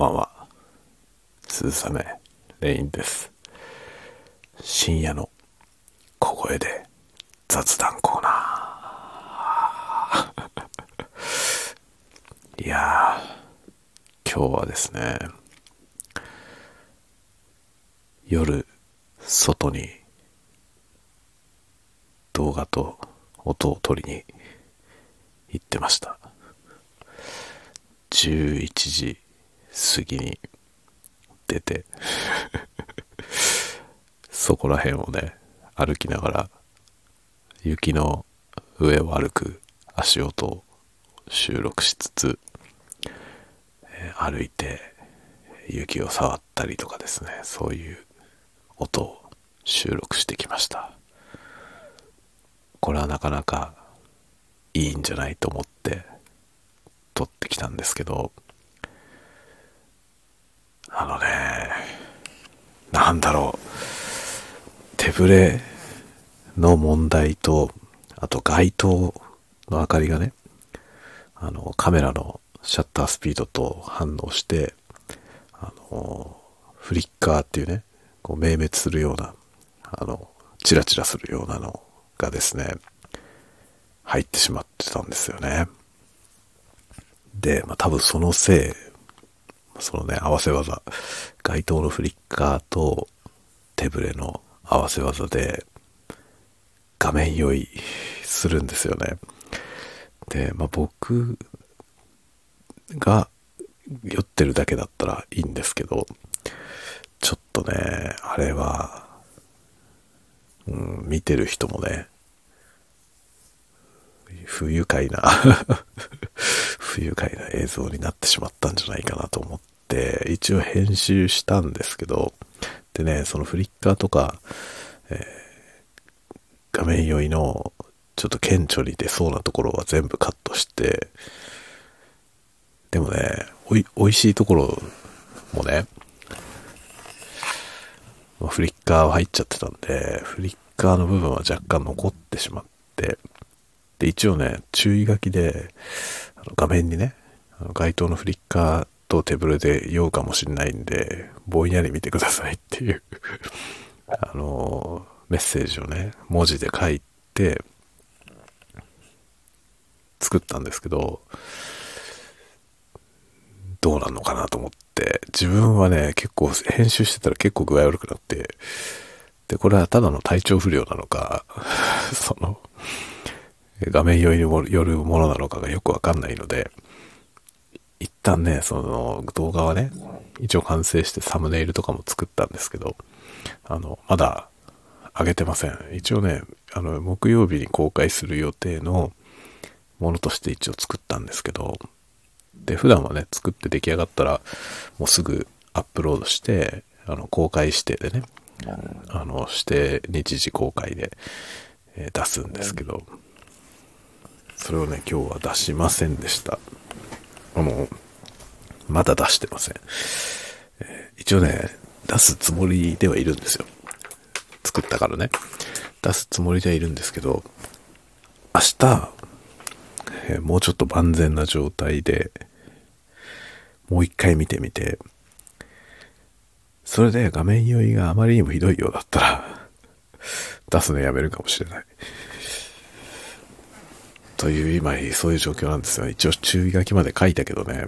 ばんは。鈴雨レインです。深夜の小声で雑談コーナー。いやー、今日はですね、夜、外に動画と音を取りに行ってました。11時過ぎに出て そこら辺をね、歩きながら、雪の上を歩く足音を収録しつつ、えー、歩いて雪を触ったりとかですね、そういう音を収録してきました。これはなかなかいいんじゃないと思って撮ってきたんですけど、あのね、なんだろう、手ぶれの問題と、あと街灯の明かりがね、あの、カメラのシャッタースピードと反応して、あの、フリッカーっていうね、こう明滅するような、あの、チラチラするようなのがですね、入ってしまってたんですよね。で、まあ多分そのせいそのね、合わせ技、街灯のフリッカーと手ぶれの合わせ技で画面酔いするんですよね。で、まあ、僕が酔ってるだけだったらいいんですけど、ちょっとね、あれは、うん、見てる人もね、不愉快な 不愉快な映像になってしまったんじゃないかなと思っ、一応編集したんですけど、でね、そのフリッカーとか、えー、画面酔いのちょっと顕著に出そうなところは全部カットして、でもね、おい、美味しいところもね、フリッカーは入っちゃってたんで、フリッカーの部分は若干残ってしまって、で、一応ね、注意書きで、画面にね、街灯のフリッカーと手ぶれで酔うかもしれないんで、ぼんやり見てくださいっていう あの、メッセージをね、文字で書いて、作ったんですけど、どうなんのかなと思って、自分はね、結構編集してたら結構具合悪くなって、で、これはただの体調不良なのか、その、画面酔いによるものなのかがよくわかんないので、一旦ね、その動画はね、一応完成してサムネイルとかも作ったんですけど、あの、まだ上げてません。一応ね、あの、木曜日に公開する予定のものとして一応作ったんですけど、で、普段はね、作って出来上がったら、もうすぐアップロードして、あの、公開指定でね、あの、指定日時公開で、え、出すんですけど、それをね、今日は出しませんでした。あの、まだ出してません。一応ね、出すつもりではいるんですよ。作ったからね。出すつもりではいるんですけど、明日、え、もうちょっと万全な状態で、もう一回見てみて、それで画面酔いがあまりにもひどいようだったら、出すのやめるかもしれない。という今そういう状況なんですよ。一応注意書きまで書いたけどね、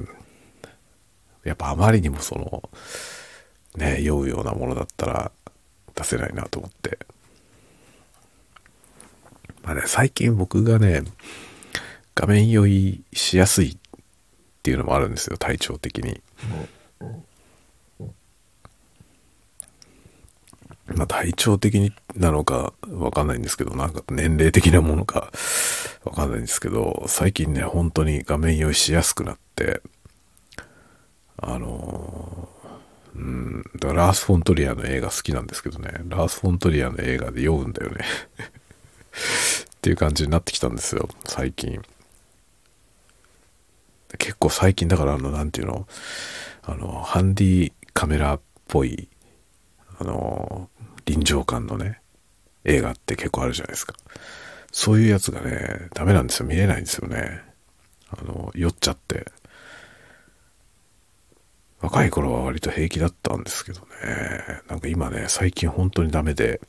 やっぱあまりにもその、ね、酔うようなものだったら出せないなと思って。まあね、最近僕がね、画面酔いしやすいっていうのもあるんですよ、体調的に。まあ体調的になのかわかんないんですけど、なんか年齢的なものかわかんないんですけど、最近ね、本当に画面酔いしやすくなって、あのー、うん、だからラース・フォントリアの映画好きなんですけどね、ラース・フォントリアの映画で酔うんだよねっていう感じになってきたんですよ、最近。結構最近だからあの、なんていうの、あの、ハンディカメラっぽいあの、臨場感のね、映画って結構あるじゃないですか。そういうやつがね、ダメなんですよ。見れないんですよね。あの、酔っちゃって。若い頃は割と平気だったんですけどね。なんか今ね、最近本当にダメで、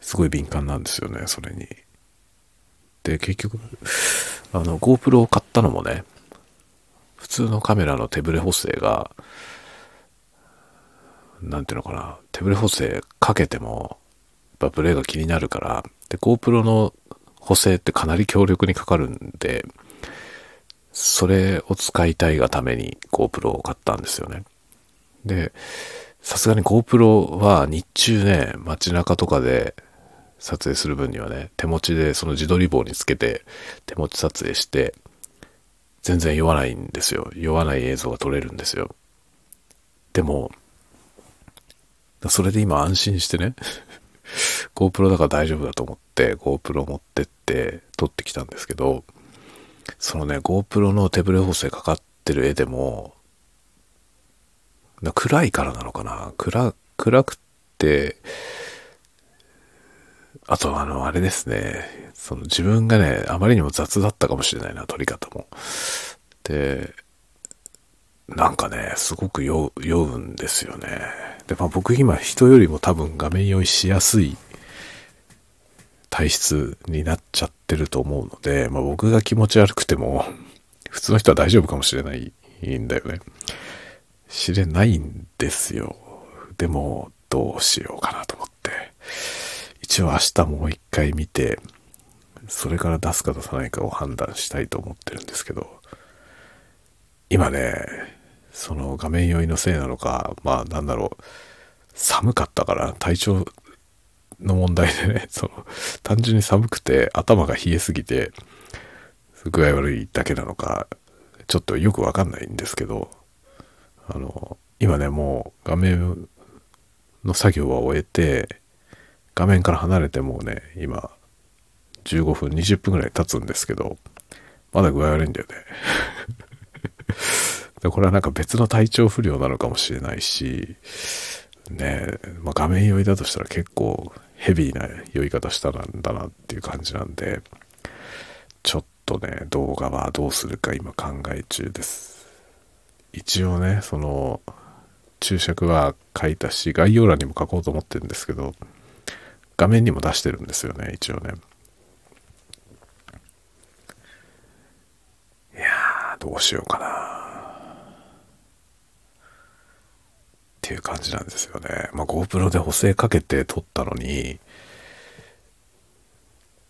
すごい敏感なんですよね、それに。で、結局、あの、GoPro を買ったのもね、普通のカメラの手ブレ補正が、なんていうのかな、手ブレ補正かけても、やっぱブレが気になるから、で、GoPro の補正ってかなり強力にかかるんで、それを使いたいがために GoPro を買ったんですよね。で、さすがに GoPro は日中ね、街中とかで撮影する分にはね、手持ちでその自撮り棒につけて手持ち撮影して、全然酔わないんですよ。酔わない映像が撮れるんですよ。でも、それで今安心してね GoPro だから大丈夫だと思って GoPro 持ってって撮ってきたんですけど、そのね、GoPro の手ブレ補正かかってる絵でも、暗いからなのかな？暗、暗くて、あとあの、あれですね。その自分がね、あまりにも雑だったかもしれないな、撮り方も。で、なんかね、すごく酔うんですよね。で、まあ僕今人よりも多分画面酔いしやすい体質になっちゃってると思うので、まあ僕が気持ち悪くても、普通の人は大丈夫かもしれないんだよね。知れないんですよ。でも、どうしようかなと思って。一応明日もう一回見て、それから出すか出さないかを判断したいと思ってるんですけど、今ね、その画面酔いのせいなのか、まあなんだろう、寒かったから体調の問題でね、その、単純に寒くて頭が冷えすぎて、具合悪いだけなのか、ちょっとよくわかんないんですけど、あの、今ね、もう画面の作業は終えて、画面から離れてもうね、今、15分、20分ぐらい経つんですけど、まだ具合悪いんだよね。でこれはなんか別の体調不良なのかもしれないし、ねまあ、画面酔いだとしたら結構ヘビーな酔い方したんだなっていう感じなんで、ちょっとね、動画はどうするか今考え中です。一応ね、その、注釈は書いたし、概要欄にも書こうと思ってるんですけど、画面にも出してるんですよね、一応ね。いやー、どうしようかな。っていう感じなんですよね。まあ、GoPro で補正かけて撮ったのに、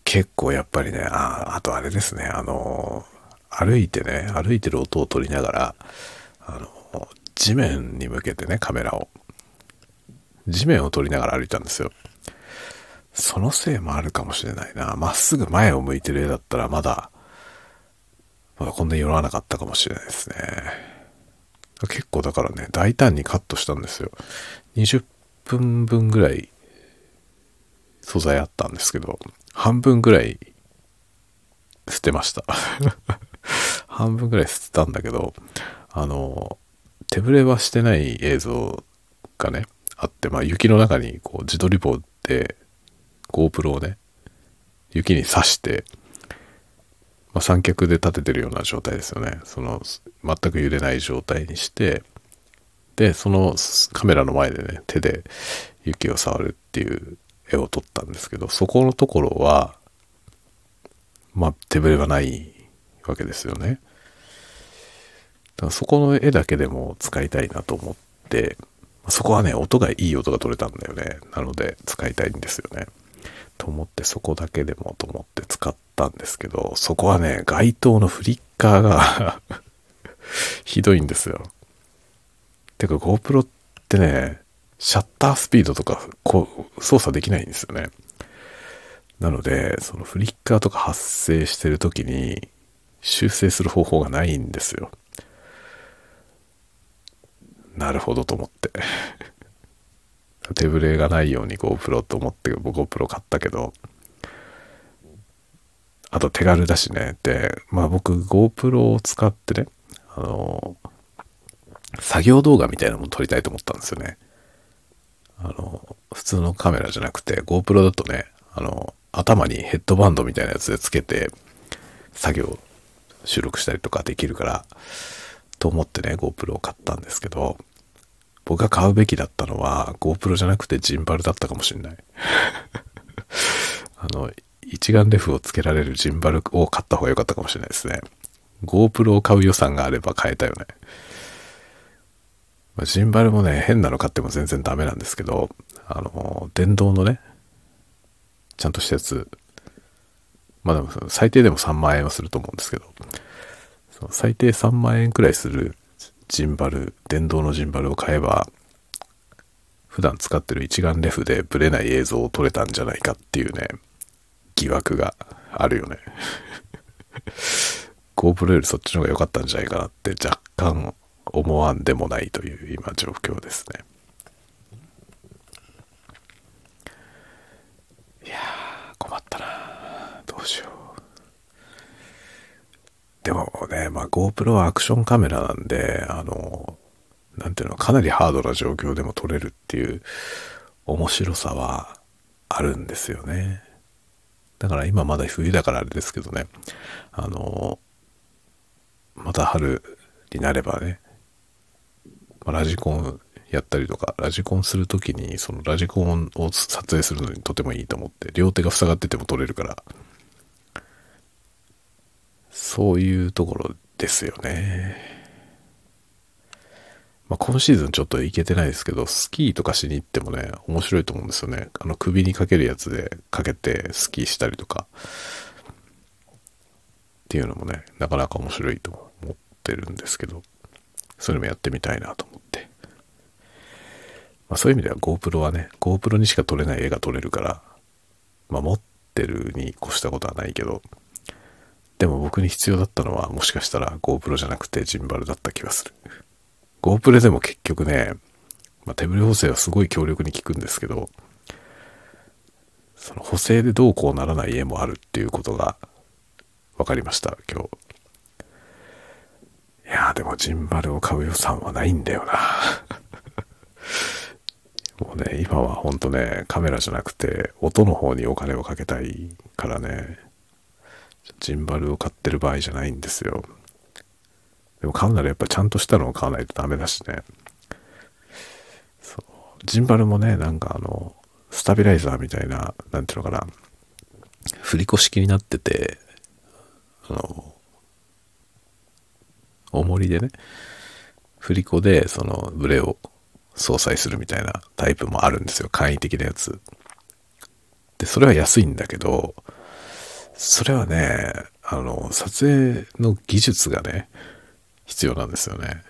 結構やっぱりね、あ、あとあれですね、あの、歩いてね、歩いてる音を撮りながら、あの、地面に向けてね、カメラを。地面を撮りながら歩いたんですよ。そのせいもあるかもしれないな。まっすぐ前を向いてる絵だったらまだ、まだこんなに寄らなかったかもしれないですね。結構だからね、大胆にカットしたんですよ。20分分ぐらい素材あったんですけど、半分ぐらい捨てました。半分ぐらい捨てたんだけど、あの、手ぶれはしてない映像がね、あって、まあ雪の中にこう自撮り棒で GoPro をね、雪に刺して、まあ、三脚で立ててるような状態ですよね。その、全く揺れない状態にして、で、そのカメラの前でね、手で雪を触るっていう絵を撮ったんですけど、そこのところは、まあ、手ぶれがないわけですよね。だからそこの絵だけでも使いたいなと思って、そこはね、音がいい音が撮れたんだよね。なので使いたいんですよね。と思ってそこだけでもと思って使ったんですけど、そこはね、街灯のフリッカーが ひどいんですよ。てか GoPro ってね、シャッタースピードとかこう操作できないんですよね。なので、そのフリッカーとか発生してる時に修正する方法がないんですよ。なるほどと思って手ぶれがないように GoPro と思って GoPro 買ったけど、あと手軽だしね。で、まあ僕 GoPro を使ってね、あの、作業動画みたいなのも撮りたいと思ったんですよね。あの、普通のカメラじゃなくて GoPro だとね、あの、頭にヘッドバンドみたいなやつでつけて作業収録したりとかできるからと思ってね、GoPro を買ったんですけど、僕が買うべきだったのは GoPro じゃなくてジンバルだったかもしれない。あの、一眼レフをつけられるジンバルを買った方が良かったかもしれないですね。GoPro を買う予算があれば買えたよね。まあ、ジンバルもね、変なの買っても全然ダメなんですけど、あの、電動のね、ちゃんとしたやつ、まあでも最低でも3万円はすると思うんですけど、その最低3万円くらいするジンバル、電動のジンバルを買えば、普段使ってる一眼レフでブレない映像を撮れたんじゃないかっていうね、疑惑があるよね。GoPro よりそっちの方が良かったんじゃないかなって若干思わんでもないという今状況ですね。いやー、困ったなどうしよう。でもね、まあ GoPro はアクションカメラなんで、あの、なんていうの、かなりハードな状況でも撮れるっていう面白さはあるんですよね。だから今まだ冬だからあれですけどね、あの、また春になればね、まあ、ラジコンやったりとか、ラジコンするときに、そのラジコンを撮影するのにとてもいいと思って、両手が塞がってても撮れるから、そういうところですよね。まあ、今シーズンちょっと行けてないですけど、スキーとかしに行ってもね、面白いと思うんですよね。あの首にかけるやつでかけてスキーしたりとか、っていうのもね、なかなか面白いと思ってるんですけど、そういうのもやってみたいなと思って。まあ、そういう意味では GoPro はね、GoPro にしか撮れない絵が撮れるから、まあ、持ってるに越したことはないけど、でも僕に必要だったのはもしかしたら GoPro じゃなくてジンバルだった気がする。GoPro でも結局ね、まあ、手ブレ補正はすごい強力に効くんですけど、その補正でどうこうならない絵もあるっていうことが分かりました、今日。いやでもジンバルを買う予算はないんだよな。もうね、今はほんとね、カメラじゃなくて音の方にお金をかけたいからね、ジンバルを買ってる場合じゃないんですよ。でも買うならやっぱちゃんとしたのを買わないとダメだしね。そう。ジンバルもね、なんかあの、スタビライザーみたいな、なんていうのかな、振り子式になってて、あの、重りでね、振り子でそのブレを相殺するみたいなタイプもあるんですよ。簡易的なやつ。で、それは安いんだけど、それはね、あの、撮影の技術がね、必要なんですよね。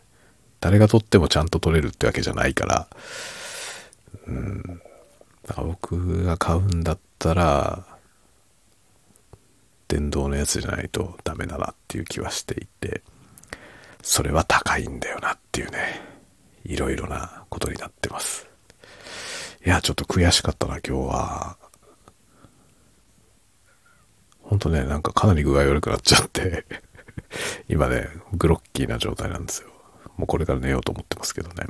誰が撮ってもちゃんと撮れるってわけじゃないから、うん。だから僕が買うんだったら、電動のやつじゃないとダメだなっていう気はしていて、それは高いんだよなっていうね、いろいろなことになってます。いや、ちょっと悔しかったな、今日は。ほんとね、なんかかなり具合悪くなっちゃって 今ね、グロッキーな状態なんですよ。もうこれから寝ようと思ってますけどね。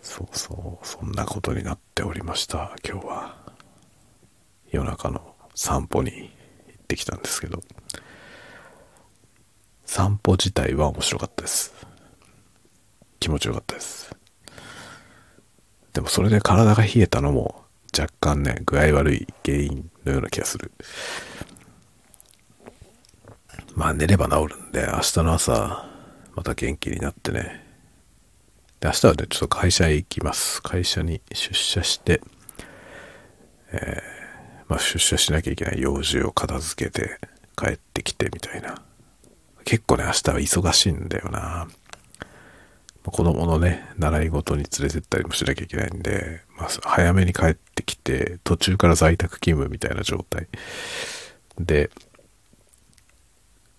そうそう、そんなことになっておりました、今日は。夜中の散歩に行ってきたんですけど、散歩自体は面白かったです。気持ちよかったです。でもそれで体が冷えたのも若干ね、具合悪い原因のような気がする。まあ寝れば治るんで、明日の朝、また元気になってね。で、明日はね、ちょっと会社へ行きます。会社に出社して、えー、まあ出社しなきゃいけない用事を片付けて帰ってきてみたいな。結構ね、明日は忙しいんだよな。子供のね、習い事に連れてったりもしなきゃいけないんで、まあ、早めに帰ってきて、途中から在宅勤務みたいな状態で、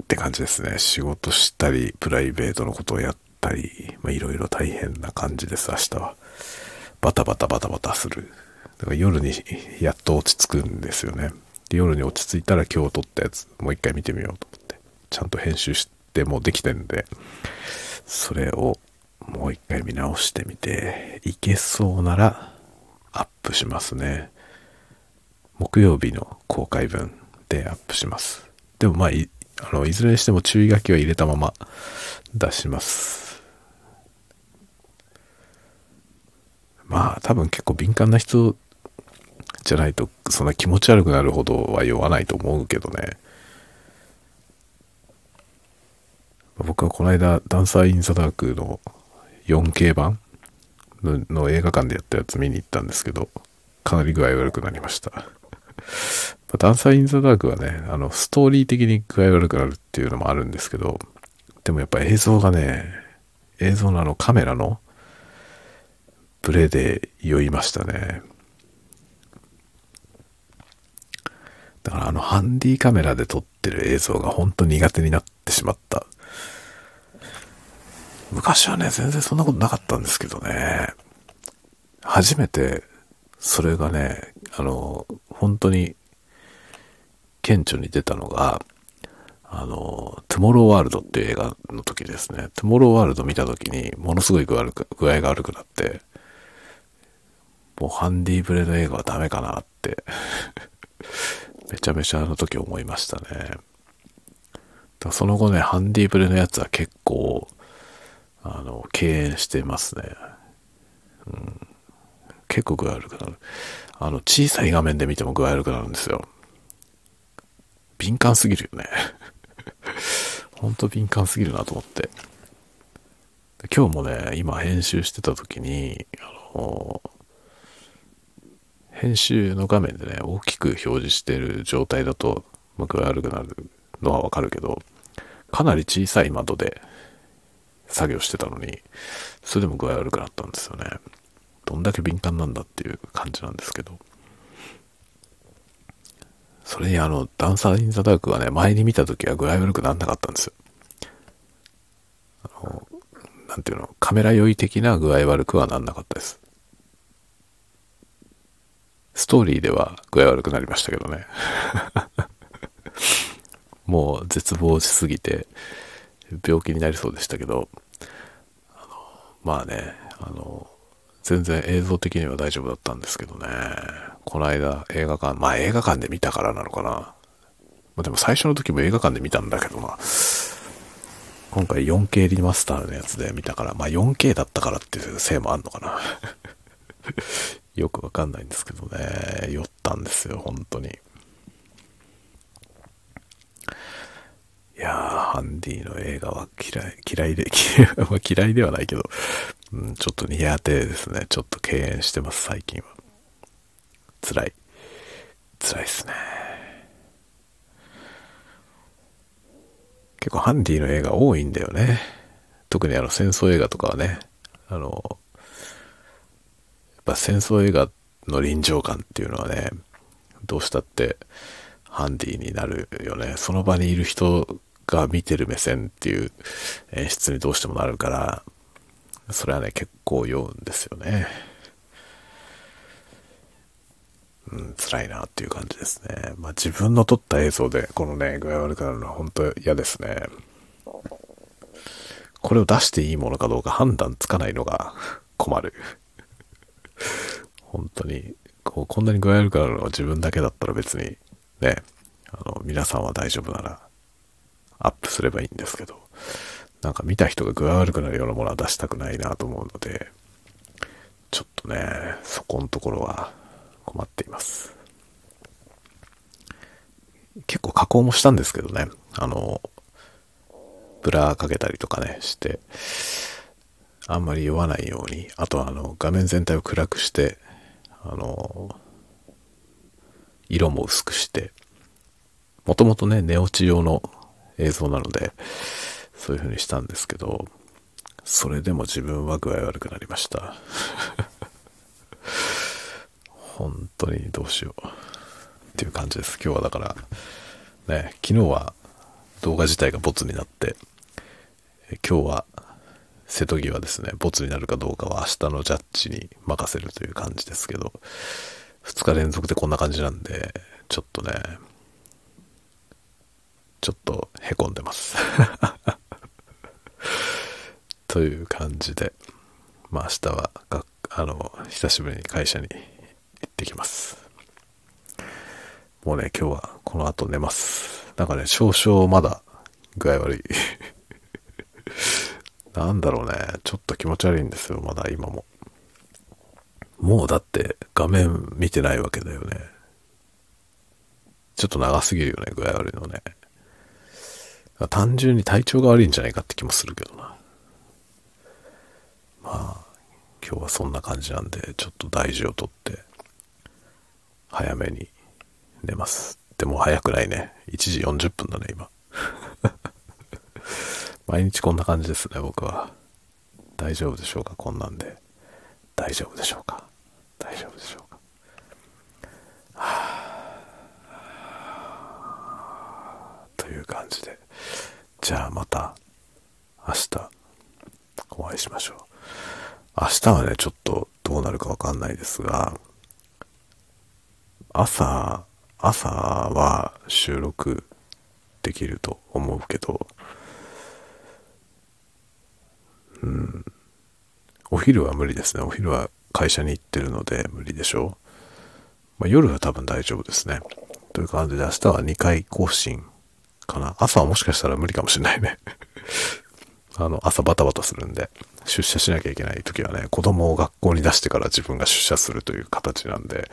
って感じですね。仕事したり、プライベートのことをやったり、まあ、いろいろ大変な感じです、明日は。バタバタバタバタする。だから夜にやっと落ち着くんですよね。で夜に落ち着いたら今日撮ったやつ、もう一回見てみようと思って。ちゃんと編集してもうできてんで、それをもう一回見直してみて、いけそうならアップしますね。木曜日の公開分でアップします。でもまあい、あの、いずれにしても注意書きは入れたまま出します。まあ、多分結構敏感な人じゃないと、そんな気持ち悪くなるほどは酔わないと思うけどね。僕はこの間、ダンサー・イン・ザ・ダークの 4K 版の映画館でやったやつ見に行ったんですけど、かなり具合悪くなりました。ダンサー・イン・ザ・ダークはね、あの、ストーリー的に具合悪くなるっていうのもあるんですけど、でもやっぱ映像がね、映像のあのカメラのブレで酔いましたね。だからあのハンディカメラで撮ってる映像が本当苦手になってしまった。昔はね、全然そんなことなかったんですけどね。初めて、それがね、あの、本当に、顕著に出たのが、あの、トゥモローワールドっていう映画の時ですね。トゥモローワールド見た時に、ものすごい具合が悪くなって、もうハンディブレの映画はダメかなって、めちゃめちゃあの時思いましたね。だその後ね、ハンディブレのやつは結構、あの、敬遠してますね。うん。結構具合悪くなる。あの、小さい画面で見ても具合悪くなるんですよ。敏感すぎるよね。ほんと敏感すぎるなと思って。今日もね、今編集してた時に、あの、編集の画面でね、大きく表示してる状態だと、ま具合悪くなるのはわかるけど、かなり小さい窓で作業してたのに、それでも具合悪くなったんですよね。どんだけ敏感なんだっていう感じなんですけど。それにあの、ダンサー・イン・ザ・ダークはね、前に見た時は具合悪くならなかったんですよ。あの、なんていうの、カメラ酔い的な具合悪くはなんなかったです。ストーリーでは具合悪くなりましたけどね。もう絶望しすぎて病気になりそうでしたけど、あのまあね、あの、全然映像的には大丈夫だったんですけどね。この間映画館、まあ映画館で見たからなのかな。まあでも最初の時も映画館で見たんだけどな。今回 4K リマスターのやつで見たから、まあ 4K だったからっていうせいもあんのかな。よくわかんないんですけどね。酔ったんですよ、本当に。いやー、ハンディの映画は嫌い、嫌いで、嫌いではないけど、うん、ちょっと苦手ですね。ちょっと敬遠してます、最近は。辛い。辛いですね。結構ハンディの映画多いんだよね。特にあの戦争映画とかはね、あの、やっぱ戦争映画の臨場感っていうのはね、どうしたってハンディになるよね。その場にいる人が見てる目線っていう演出にどうしてもなるから、それはね、結構酔うんですよね。うん、辛いなっていう感じですね。まあ自分の撮った映像でこのね、具合悪くなるのは本当嫌ですね。これを出していいものかどうか判断つかないのが困る。本当に、こう、こんなに具合悪くなるのは自分だけだったら別に、ね、あの、皆さんは大丈夫なら、アップすればいいんですけど、なんか見た人が具合悪くなるようなものは出したくないなと思うので、ちょっとね、そこのところは困っています。結構加工もしたんですけどね、あの、ブラーかけたりとかね、して、あんまり酔わないように、あとはあの、画面全体を暗くして、あの、色も薄くして、もともとね、寝落ち用の映像なので、そういう風にしたんですけど、それでも自分は具合悪くなりました。本当にどうしよう。っていう感じです。今日はだから、ね、昨日は動画自体がボツになって、今日は瀬戸際ですね、ボツになるかどうかは明日のジャッジに任せるという感じですけど、2日連続でこんな感じなんで、ちょっとね、ちょっとへこんでます。という感じで、まあ明日はが、あの、久しぶりに会社に行ってきます。もうね、今日はこの後寝ます。なんかね、少々まだ具合悪い。なんだろうね。ちょっと気持ち悪いんですよ、まだ今も。もうだって画面見てないわけだよね。ちょっと長すぎるよね、具合悪いのね。単純に体調が悪いんじゃないかって気もするけどな。まあ、今日はそんな感じなんで、ちょっと大事をとって、早めに寝ます。でも早くないね。1時40分だね、今。毎日こんな感じですね、僕は。大丈夫でしょうか、こんなんで。大丈夫でしょうか。大丈夫でしょうか。はあ、という感じで。じゃあまた明日お会いしましょう。明日はね、ちょっとどうなるかわかんないですが、朝、朝は収録できると思うけど、うん、お昼は無理ですね。お昼は会社に行ってるので無理でしょう。まあ、夜は多分大丈夫ですね。という感じで明日は2回更新かな。朝はもしかしたら無理かもしれないね あの、朝バタバタするんで、出社しなきゃいけない時はね、子供を学校に出してから自分が出社するという形なんで、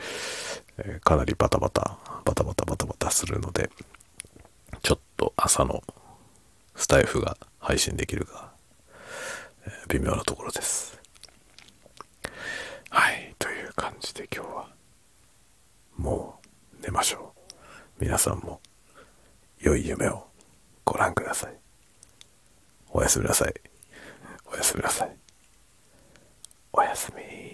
えー、かなりバタバタ、バタバタバタバタするので、ちょっと朝のスタイフが配信できるか、えー、微妙なところです。はい、という感じで今日は、もう寝ましょう。皆さんも良い夢をご覧ください。おやすみなさい。おやすみなさい。おやすみ。